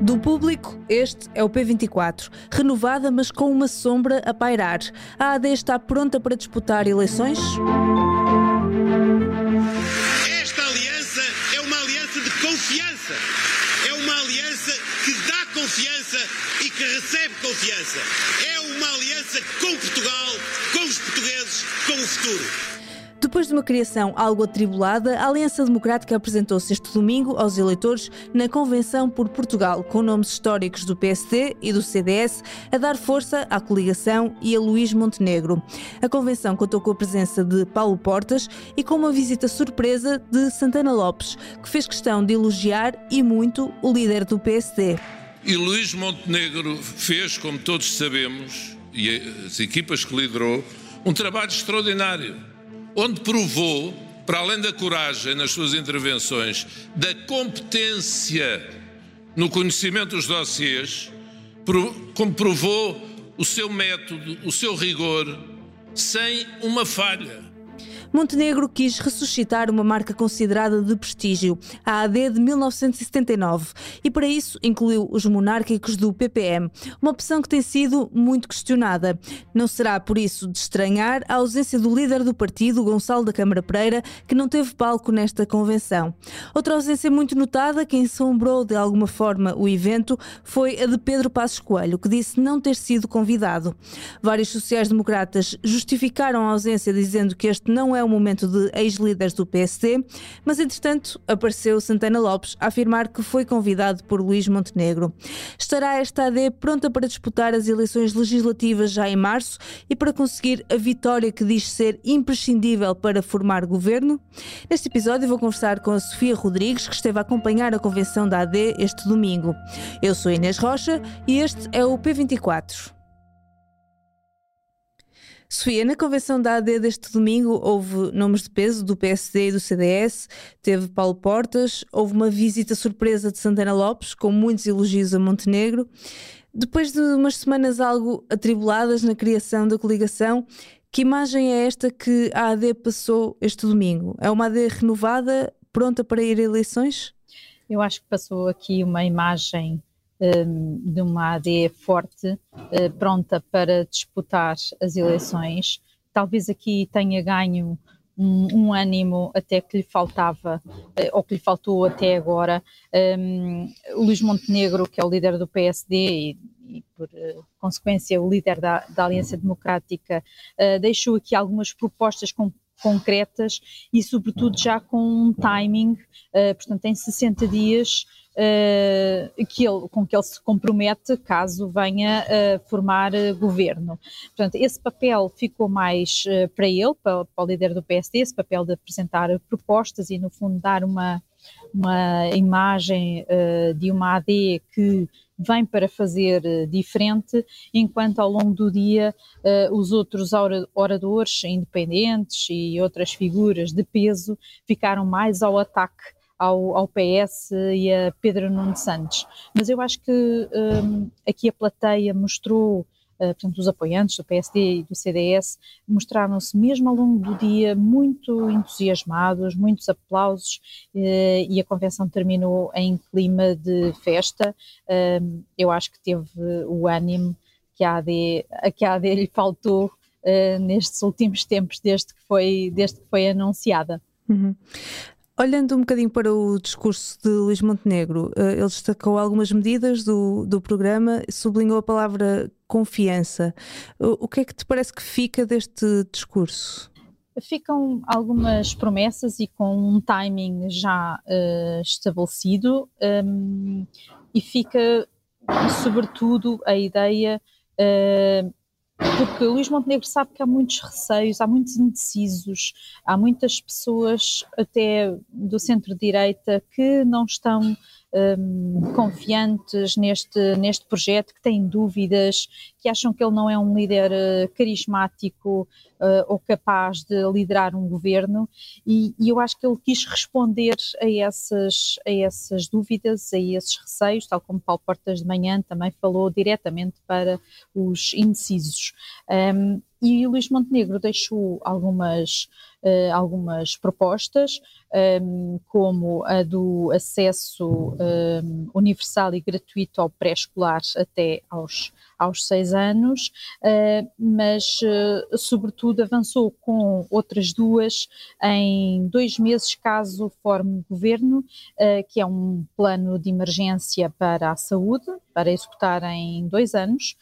Do público, este é o P24, renovada mas com uma sombra a pairar. A AD está pronta para disputar eleições? Esta aliança é uma aliança de confiança. É uma aliança que dá confiança e que recebe confiança. É uma aliança com Portugal, com os portugueses, com o futuro. Depois de uma criação algo atribulada, a Aliança Democrática apresentou-se este domingo aos eleitores na Convenção por Portugal, com nomes históricos do PSD e do CDS, a dar força à coligação e a Luís Montenegro. A convenção contou com a presença de Paulo Portas e com uma visita surpresa de Santana Lopes, que fez questão de elogiar e muito o líder do PSD. E Luís Montenegro fez, como todos sabemos, e as equipas que liderou, um trabalho extraordinário onde provou, para além da coragem nas suas intervenções, da competência no conhecimento dos dossiês, comprovou o seu método, o seu rigor, sem uma falha. Montenegro quis ressuscitar uma marca considerada de prestígio, a AD de 1979, e para isso incluiu os monárquicos do PPM, uma opção que tem sido muito questionada. Não será por isso de estranhar a ausência do líder do partido, Gonçalo da Câmara Pereira, que não teve palco nesta convenção. Outra ausência muito notada, que ensombrou de alguma forma o evento, foi a de Pedro Passos Coelho, que disse não ter sido convidado. Vários sociais-democratas justificaram a ausência dizendo que este não é o momento de ex-líderes do PSD, mas entretanto apareceu Santana Lopes a afirmar que foi convidado por Luís Montenegro. Estará esta AD pronta para disputar as eleições legislativas já em março e para conseguir a vitória que diz ser imprescindível para formar governo? Neste episódio vou conversar com a Sofia Rodrigues, que esteve a acompanhar a convenção da AD este domingo. Eu sou Inês Rocha e este é o P24. Sofia, na convenção da AD deste domingo houve nomes de peso do PSD e do CDS, teve Paulo Portas, houve uma visita surpresa de Santana Lopes, com muitos elogios a Montenegro. Depois de umas semanas algo atribuladas na criação da coligação, que imagem é esta que a AD passou este domingo? É uma AD renovada, pronta para ir a eleições? Eu acho que passou aqui uma imagem de uma AD forte, eh, pronta para disputar as eleições. Talvez aqui tenha ganho um, um, ânimo até que lhe faltava, eh, ou que lhe faltou até agora. Um, Luís Montenegro, que é o líder do PSD e, e por uh, consequência o líder da, da Aliança Democrática, uh, deixou aqui algumas propostas com, concretas e sobretudo já com um timing, uh, portanto em 60 dias uh, que ele, com que ele se compromete caso venha a formar uh, governo. Portanto, esse papel ficou mais uh, para ele, para, para, o líder do PSD, esse papel de apresentar propostas e, no fundo, dar uma, uma imagem de uma AD que vem para fazer diferente, enquanto ao longo do dia os outros oradores independentes e outras figuras de peso ficaram mais ao ataque ao, ao PS e a Pedro Nuno Santos. Mas eu acho que um, aqui a plateia mostrou Uh, portanto, os apoiantes do PSD e do CDS mostraram-se mesmo ao longo do dia muito entusiasmados, muitos aplausos uh, e a convenção terminou em clima de festa. Uh, eu acho que teve o ânimo que a AD, a que a AD lhe faltou nestes últimos tempos, desde que foi, desde que foi anunciada. Uhum. Olhando um bocadinho para o discurso de Luís Montenegro, eh, ele destacou algumas medidas do, do programa, sublinhou a palavra confiança. O que é que te parece que fica deste discurso? Ficam algumas promessas e com um timing já uh, estabelecido, um, ehm, e fica, sobretudo, a ideia. Uh, porque Luís Montenegro sabe que há muitos receios, há muitos indecisos, há muitas pessoas, até do centro-direita, que não estão um, confiantes neste, neste projeto, que têm dúvidas, que acham que ele não é um líder uh, carismático uh, ou capaz de liderar um governo, e, e, eu acho que ele quis responder a essas, a essas dúvidas, a esses receios, tal como Paulo Portas de Manhã também falou diretamente para os indecisos. Um, e Luís Montenegro deixou algumas, algumas propostas, ehm, como a do acesso ehm, universal e gratuito ao pré-escolar até aos, aos seis anos, uh, mas uh, sobretudo avançou com outras duas em dois meses caso forme governo, que é um plano de emergência para a saúde, para executar em dois anos.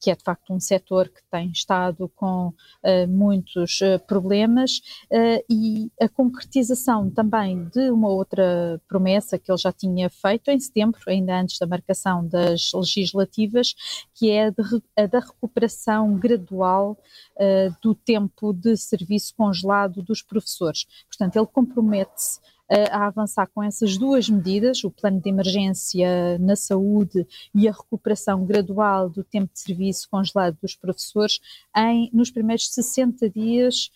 Que é de facto um setor que tem estado com uh, muitos uh, problemas, uh, e a concretização também de uma outra promessa que ele já tinha feito em setembro, ainda antes da marcação das legislativas, que é de, a da recuperação gradual do tempo de serviço congelado dos professores. Portanto, ele compromete-se a avançar com essas duas medidas, o plano de emergência na saúde e a recuperação gradual do tempo de serviço congelado dos professores em, nos primeiros 60 dias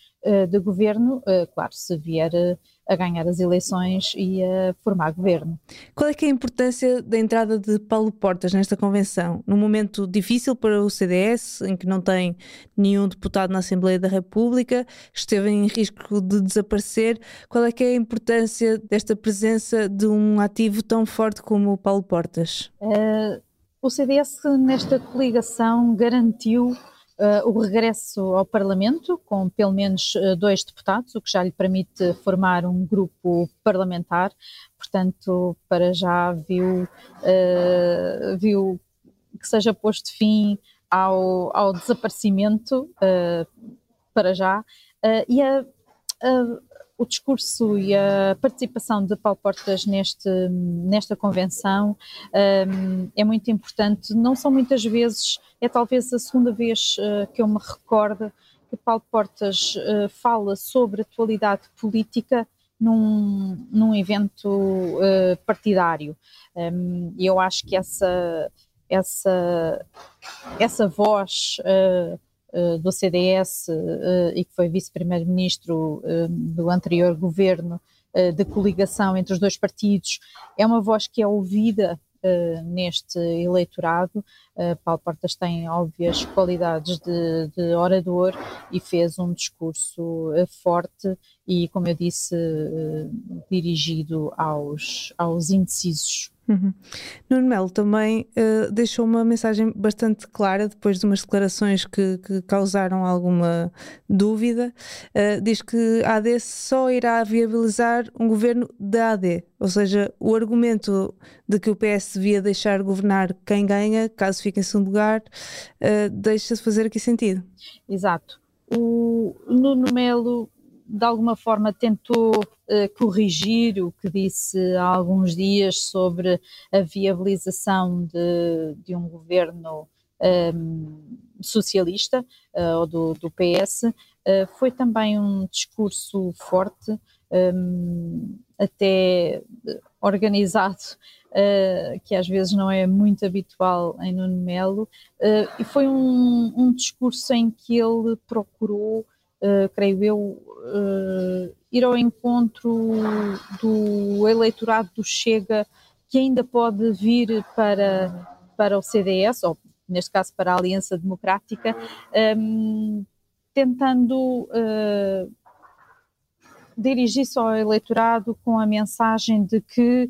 de governo, uh, claro, se vier uh, a ganhar as eleições e a formar governo. Qual é é a importância da entrada de Paulo Portas nesta convenção? Num momento difícil para o CDS, em que não tem nenhum deputado na Assembleia da República, esteve em risco de desaparecer, qual é é a importância desta presença de um ativo tão forte como o Paulo Portas? Uh, o CDS nesta coligação garantiu Uh, o regresso ao Parlamento, com pelo menos uh, dois deputados, o que já lhe permite formar um grupo parlamentar. Portanto, para já viu, uh, viu que seja posto fim ao, ao desaparecimento, para já. e a, a o discurso e a participação de Paulo Portas neste, nesta convenção um, é muito importante. Não são muitas vezes, é talvez a segunda vez uh, que eu me recordo que Paulo Portas uh, fala sobre atualidade política num, num evento uh, partidário. Um, e eu acho que essa, essa, essa voz eh, do CDS eh, e que foi vice-primeiro-ministro eh, do anterior governo de coligação entre os dois partidos, é uma voz que é ouvida neste eleitorado. Paulo Portas tem óbvias qualidades de, de, orador e fez um discurso forte e, como eu disse, dirigido aos, aos indecisos. Uhum. Nuno Melo também uh, deixou uma mensagem bastante clara depois de umas declarações que, que causaram alguma dúvida. Uh, diz que a AD só irá viabilizar um governo da AD, ou seja, o argumento de que o PS devia deixar governar quem ganha, caso fique em segundo lugar, uh, deixa-se fazer aqui sentido. Exato. O Nuno Melo de alguma forma tentou uh, corrigir o que disse há alguns dias sobre a viabilização de, de um governo um, ehm, socialista uh, ou do, do PS. Uh, eh, foi também um discurso forte, um, ehm, até organizado, Uh, que às vezes não é muito habitual em Nuno Melo, e foi um, um, discurso em que ele procurou uh, creio eu, uh, ir ao encontro do eleitorado do Chega que ainda pode vir para, para o CDS, ou neste caso para a Aliança Democrática, um, ehm, tentando uh, dirigir-se ao eleitorado com a mensagem de que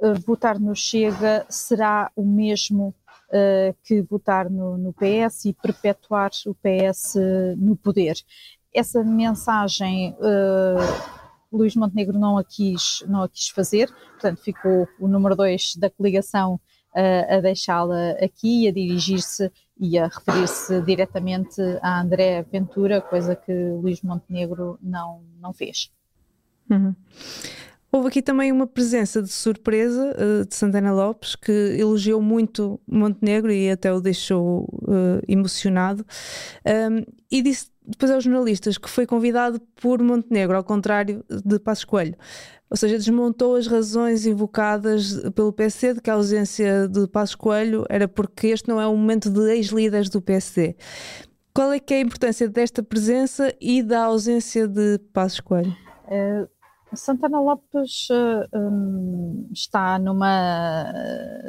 uh, votar no Chega será o mesmo uh, que votar no, no, PS e perpetuar o PS no poder essa mensagem uh, Luís Montenegro não a, quis, não a quis fazer, portanto ficou o número 2 da coligação uh, a deixá-la aqui, a dirigir-se e a referir-se diretamente a André Ventura, coisa que Luís Montenegro não, não fez. Uhum. Houve aqui também uma presença de surpresa uh, de Santana Lopes, que elogiou muito Montenegro e até o deixou uh, emocionado, um, e disse depois aos jornalistas que foi convidado por Montenegro, ao contrário de Passos Coelho. Ou seja, desmontou as razões invocadas pelo PSD de que a ausência de Passos Coelho era porque este não é um momento de ex-líderes do PSD. Qual é que é a importância desta presença e da ausência de Passos Coelho? Uh, Santana Lopes uh, um, está numa.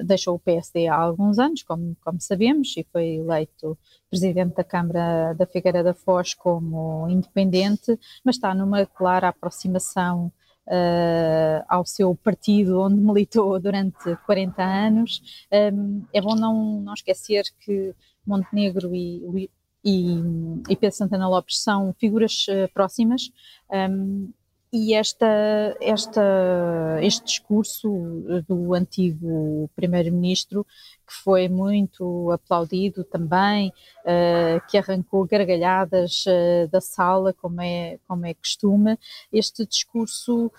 deixou o PSD há alguns anos, como, como sabemos, e foi eleito presidente da Câmara da Figueira da Foz como independente, mas está numa clara aproximação uh, ao seu partido onde militou durante 40 anos. Um, é bom não, não esquecer que Montenegro e, e, e Pedro Santana Lopes são figuras uh, próximas. Um, e esta, esta, este discurso do antigo primeiro-ministro, que foi muito aplaudido também, uh, que arrancou gargalhadas uh, da sala, como é, como é costume, este discurso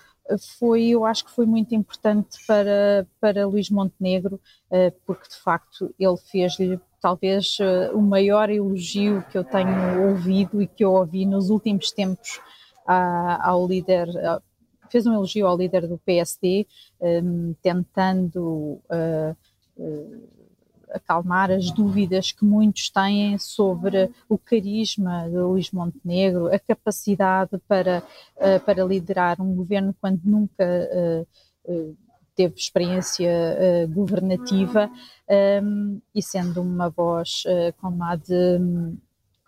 foi, eu acho que foi muito importante para, para Luís Montenegro, uh, porque de facto ele fez-lhe talvez o maior elogio que eu tenho ouvido e que eu ouvi nos últimos tempos ao líder, fez um elogio ao líder do PSD, um, tentando uh, uh, acalmar as dúvidas que muitos têm sobre o carisma de Luís Montenegro, a capacidade para, uh, para liderar um governo quando nunca teve experiência governativa um, e sendo uma voz como a de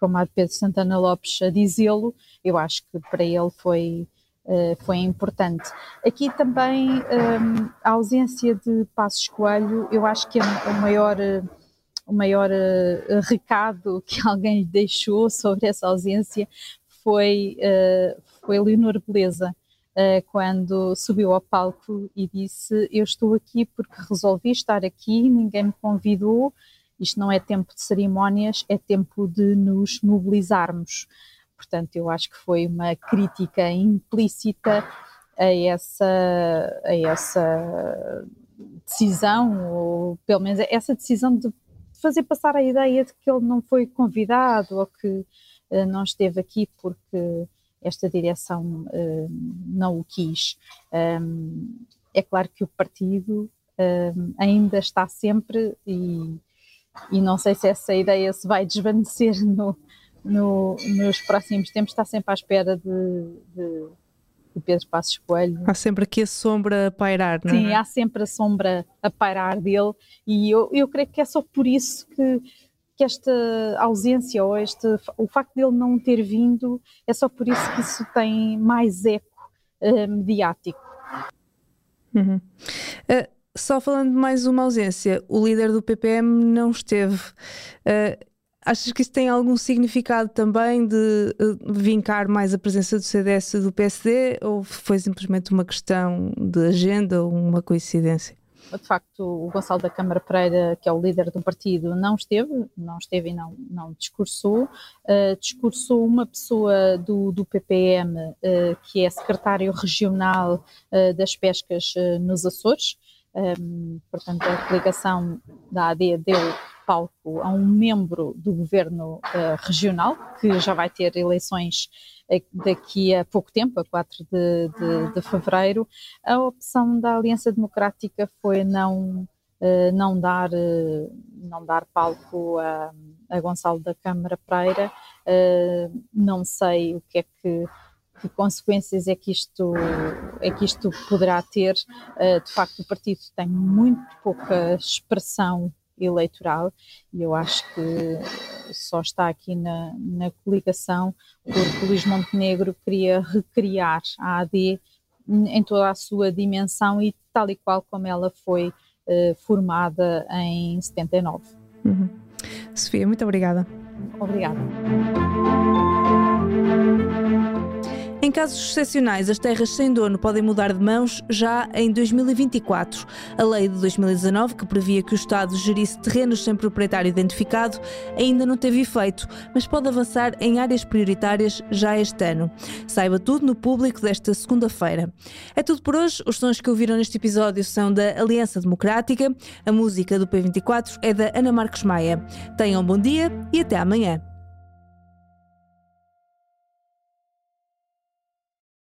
como a de Pedro Santana Lopes a dizê-lo, eu acho que para ele foi, uh, foi importante. Aqui também um, a ausência de Passos Coelho, eu acho que é o maior, o maior uh, recado que alguém lhe deixou sobre essa ausência foi, uh, foi Leonor Beleza. quando subiu ao palco e disse: Eu estou aqui porque resolvi estar aqui, ninguém me convidou, isto não é tempo de cerimónias, é tempo de nos mobilizarmos. Portanto, eu acho que foi uma crítica implícita a essa, a essa decisão, ou pelo menos essa decisão de fazer passar a ideia de que ele não foi convidado ou que uh, não esteve aqui porque esta direção uh, não o quis. Um, é claro que o partido um, ainda está sempre e e não sei se essa ideia se vai desvanecer no, no, nos próximos tempos, está sempre à espera de, de, de, Pedro Passos Coelho. Há sempre aqui a sombra a pairar, não é? Sim, há sempre a sombra a pairar dele e eu, eu creio que é só por isso que, que esta ausência ou este, o facto dele não ter vindo, é só por isso que isso tem mais eco uh, mediático. Uhum. Uh, só falando de mais uma ausência, o líder do PPM não esteve. Uh, achas que isso tem algum significado também de uh, vincar mais a presença do CDS e do PSD ou foi simplesmente uma questão de agenda ou uma coincidência? De facto, o Gonçalo da Câmara Pereira, que é o líder do partido, não esteve, não esteve e não, não discursou. Uh, discursou uma pessoa do, do PPM, uh, que é secretário regional das pescas nos Açores, um, portanto, a coligação da AD deu palco a um membro do governo uh, regional, que já vai ter eleições uh, daqui a pouco tempo, a 4 de, de, de, fevereiro. A opção da Aliança Democrática foi não, uh, não, dar, não dar palco a, a Gonçalo da Câmara Pereira. não sei o que é que que consequências é que isto, é que isto poderá ter. Uh, de facto, o partido tem muito pouca expressão eleitoral e eu acho que só está aqui na, na coligação porque Luís Montenegro queria recriar a AD em toda a sua dimensão e tal e qual como ela foi uh, formada em 79. Uhum. Sofia, muito obrigada. Obrigada. Em casos excepcionais, as terras sem dono podem mudar de mãos já em 2024. A lei de 2019, que previa que o Estado gerisse terrenos sem proprietário identificado, ainda não teve efeito, mas pode avançar em áreas prioritárias já este ano. Saiba tudo no público desta segunda-feira. É tudo por hoje. Os sons que ouviram neste episódio são da Aliança Democrática. A música do P24 é da Ana Marcos Maia. Tenham um bom dia e até amanhã.